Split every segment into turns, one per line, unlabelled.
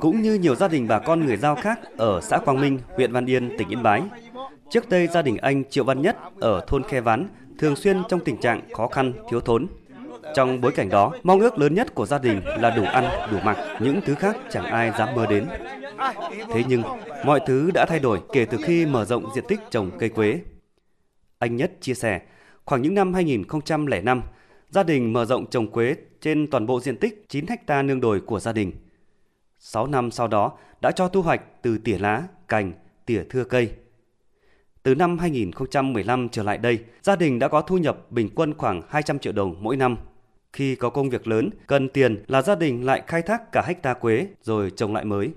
Cũng như nhiều gia đình bà con người Giao khác ở xã Quang Minh, huyện Văn Yên, tỉnh Yên Bái, trước đây gia đình anh Triệu Văn Nhất ở thôn Khe Ván thường xuyên trong tình trạng khó khăn, thiếu thốn. Trong bối cảnh đó, mong ước lớn nhất của gia đình là đủ ăn, đủ mặc, những thứ khác chẳng ai dám mơ đến. Thế nhưng, mọi thứ đã thay đổi kể từ khi mở rộng diện tích trồng cây quế. Anh Nhất chia sẻ, khoảng những năm 2005, gia đình mở rộng trồng quế trên toàn bộ diện tích 9 ha nương đồi của gia đình. 6 năm sau đó đã cho thu hoạch từ tỉa lá, cành, tỉa thưa cây. Từ năm 2015 trở lại đây, gia đình đã có thu nhập bình quân khoảng 200 triệu đồng mỗi năm. Khi có công việc lớn, cần tiền là gia đình lại khai thác cả hecta quế rồi trồng lại mới.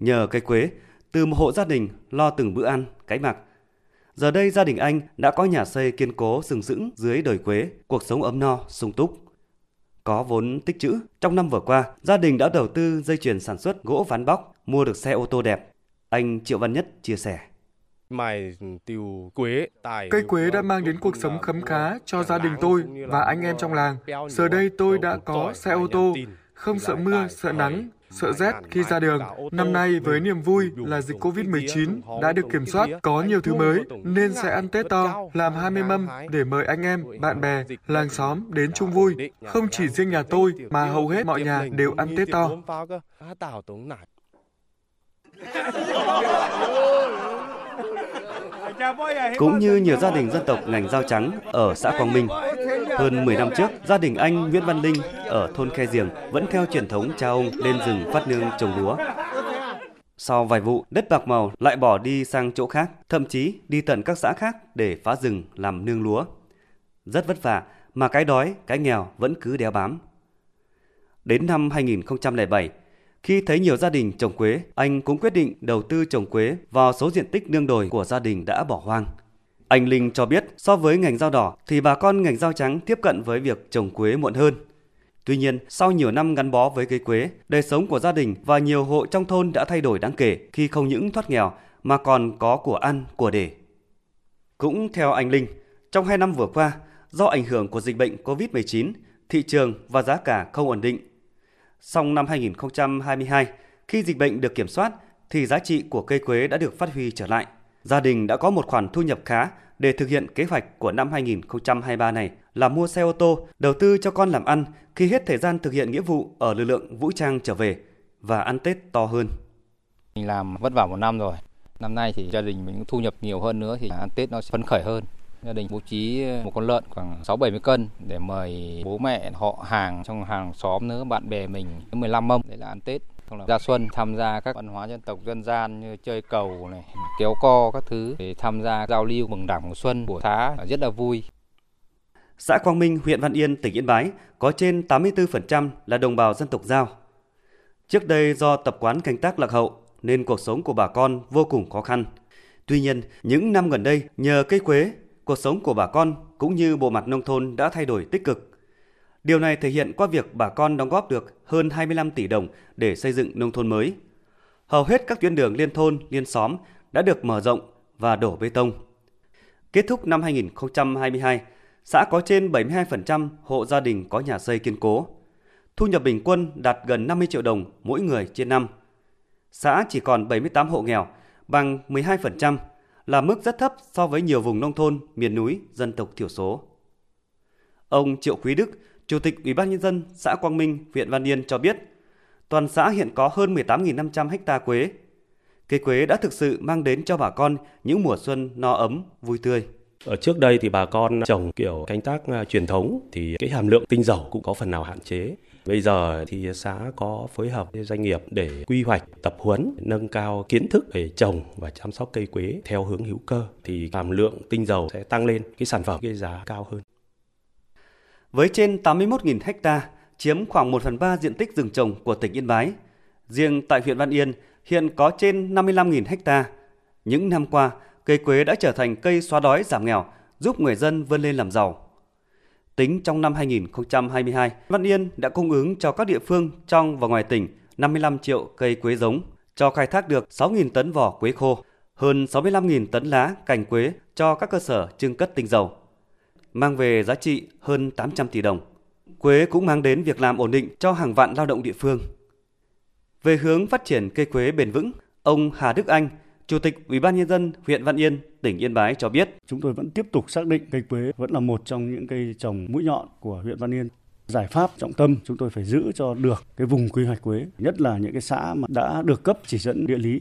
Nhờ cây quế, từ một hộ gia đình lo từng bữa ăn, cái mặc, Giờ đây gia đình anh đã có nhà xây kiên cố sừng sững dưới đời quế, cuộc sống ấm no, sung túc. Có vốn tích trữ, trong năm vừa qua, gia đình đã đầu tư dây chuyền sản xuất gỗ ván bóc, mua được xe ô tô đẹp. Anh Triệu Văn Nhất chia sẻ.
Cây quế đã mang đến cuộc sống khấm khá cho gia đình tôi và anh em trong làng. Giờ đây tôi đã có xe ô tô, không sợ mưa, sợ nắng, sợ rét khi ra đường. Năm nay với niềm vui là dịch Covid-19 đã được kiểm soát, có nhiều thứ mới nên sẽ ăn Tết to, làm 20 mâm để mời anh em, bạn bè, làng xóm đến chung vui. Không chỉ riêng nhà tôi mà hầu hết mọi nhà đều ăn Tết to.
Cũng như nhiều gia đình dân tộc ngành dao trắng ở xã Quang Minh, hơn 10 năm trước, gia đình anh Nguyễn Văn Linh ở thôn Khe Giềng vẫn theo truyền thống cha ông lên rừng phát nương trồng lúa. Sau vài vụ, đất bạc màu lại bỏ đi sang chỗ khác, thậm chí đi tận các xã khác để phá rừng làm nương lúa. Rất vất vả, mà cái đói, cái nghèo vẫn cứ đeo bám. Đến năm 2007, khi thấy nhiều gia đình trồng quế, anh cũng quyết định đầu tư trồng quế vào số diện tích nương đồi của gia đình đã bỏ hoang. Anh Linh cho biết so với ngành rau đỏ thì bà con ngành rau trắng tiếp cận với việc trồng quế muộn hơn. Tuy nhiên, sau nhiều năm gắn bó với cây quế, đời sống của gia đình và nhiều hộ trong thôn đã thay đổi đáng kể khi không những thoát nghèo mà còn có của ăn, của để. Cũng theo anh Linh, trong hai năm vừa qua, do ảnh hưởng của dịch bệnh COVID-19, thị trường và giá cả không ổn định Song năm 2022, khi dịch bệnh được kiểm soát thì giá trị của cây quế đã được phát huy trở lại. Gia đình đã có một khoản thu nhập khá để thực hiện kế hoạch của năm 2023 này là mua xe ô tô, đầu tư cho con làm ăn khi hết thời gian thực hiện nghĩa vụ ở lực lượng vũ trang trở về và ăn Tết to hơn.
Mình làm vất vả một năm rồi. Năm nay thì gia đình mình thu nhập nhiều hơn nữa thì ăn Tết nó phấn khởi hơn. Gia đình bố trí một con lợn khoảng 6-70 cân để mời bố mẹ họ hàng trong hàng xóm nữa, bạn bè mình 15 mâm để là ăn Tết. Ra xuân tham gia các văn hóa dân tộc dân gian như chơi cầu này, kéo co các thứ để tham gia giao lưu mừng đảng mùa xuân của xã rất là vui.
Xã Quang Minh, huyện Văn Yên, tỉnh Yên Bái có trên 84% là đồng bào dân tộc Giao. Trước đây do tập quán canh tác lạc hậu nên cuộc sống của bà con vô cùng khó khăn. Tuy nhiên, những năm gần đây, nhờ cây quế cuộc sống của bà con cũng như bộ mặt nông thôn đã thay đổi tích cực. Điều này thể hiện qua việc bà con đóng góp được hơn 25 tỷ đồng để xây dựng nông thôn mới. Hầu hết các tuyến đường liên thôn, liên xóm đã được mở rộng và đổ bê tông. Kết thúc năm 2022, xã có trên 72% hộ gia đình có nhà xây kiên cố. Thu nhập bình quân đạt gần 50 triệu đồng mỗi người trên năm. Xã chỉ còn 78 hộ nghèo, bằng 12%, là mức rất thấp so với nhiều vùng nông thôn, miền núi, dân tộc thiểu số. Ông Triệu Quý Đức, Chủ tịch Ủy ban nhân dân xã Quang Minh, huyện Văn Yên cho biết, toàn xã hiện có hơn 18.500 ha quế. Cây quế đã thực sự mang đến cho bà con những mùa xuân no ấm, vui tươi.
Ở trước đây thì bà con trồng kiểu canh tác à, truyền thống thì cái hàm lượng tinh dầu cũng có phần nào hạn chế. Bây giờ thì xã có phối hợp với doanh nghiệp để quy hoạch, tập huấn, nâng cao kiến thức về trồng và chăm sóc cây quế theo hướng hữu cơ thì hàm lượng tinh dầu sẽ tăng lên, cái sản phẩm cái giá cao hơn.
Với trên 81.000 ha, chiếm khoảng 1 phần 3 diện tích rừng trồng của tỉnh Yên Bái. Riêng tại huyện Văn Yên hiện có trên 55.000 ha. Những năm qua, cây quế đã trở thành cây xóa đói giảm nghèo, giúp người dân vươn lên làm giàu. Tính trong năm 2022, Văn Yên đã cung ứng cho các địa phương trong và ngoài tỉnh 55 triệu cây quế giống, cho khai thác được 6.000 tấn vỏ quế khô, hơn 65.000 tấn lá cành quế cho các cơ sở trưng cất tinh dầu mang về giá trị hơn 800 tỷ đồng. Quế cũng mang đến việc làm ổn định cho hàng vạn lao động địa phương. Về hướng phát triển cây quế bền vững, ông Hà Đức Anh, Chủ tịch Ủy ban nhân dân huyện Văn Yên, tỉnh Yên Bái cho biết,
chúng tôi vẫn tiếp tục xác định cây quế vẫn là một trong những cây trồng mũi nhọn của huyện Văn Yên. Giải pháp trọng tâm chúng tôi phải giữ cho được cái vùng quy hoạch quế, nhất là những cái xã mà đã được cấp chỉ dẫn địa lý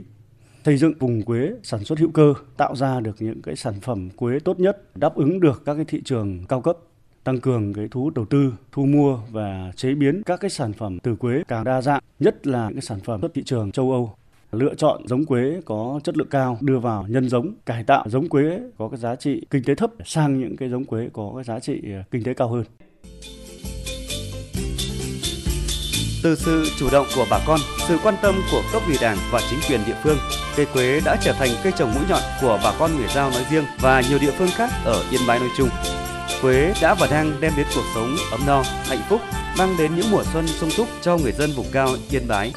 xây dựng vùng quế sản xuất hữu cơ, tạo ra được những cái sản phẩm quế tốt nhất, đáp ứng được các cái thị trường cao cấp tăng cường cái thu hút đầu tư, thu mua và chế biến các cái sản phẩm từ quế càng đa dạng, nhất là những cái sản phẩm xuất thị trường châu Âu. Lựa chọn giống quế có chất lượng cao đưa vào nhân giống, cải tạo giống quế có cái giá trị kinh tế thấp sang những cái giống quế có cái giá trị à, kinh tế cao hơn.
Từ sự chủ động của bà con, sự quan tâm của cấp ủy đảng và chính quyền địa phương, cây quế đã trở thành cây trồng mũi nhọn của bà con người Giao nói riêng và nhiều địa phương khác ở Yên Bái nói chung. Quế đã và đang đem đến cuộc sống ấm no, hạnh phúc, mang đến những mùa xuân sung túc cho người dân vùng cao Yên Bái.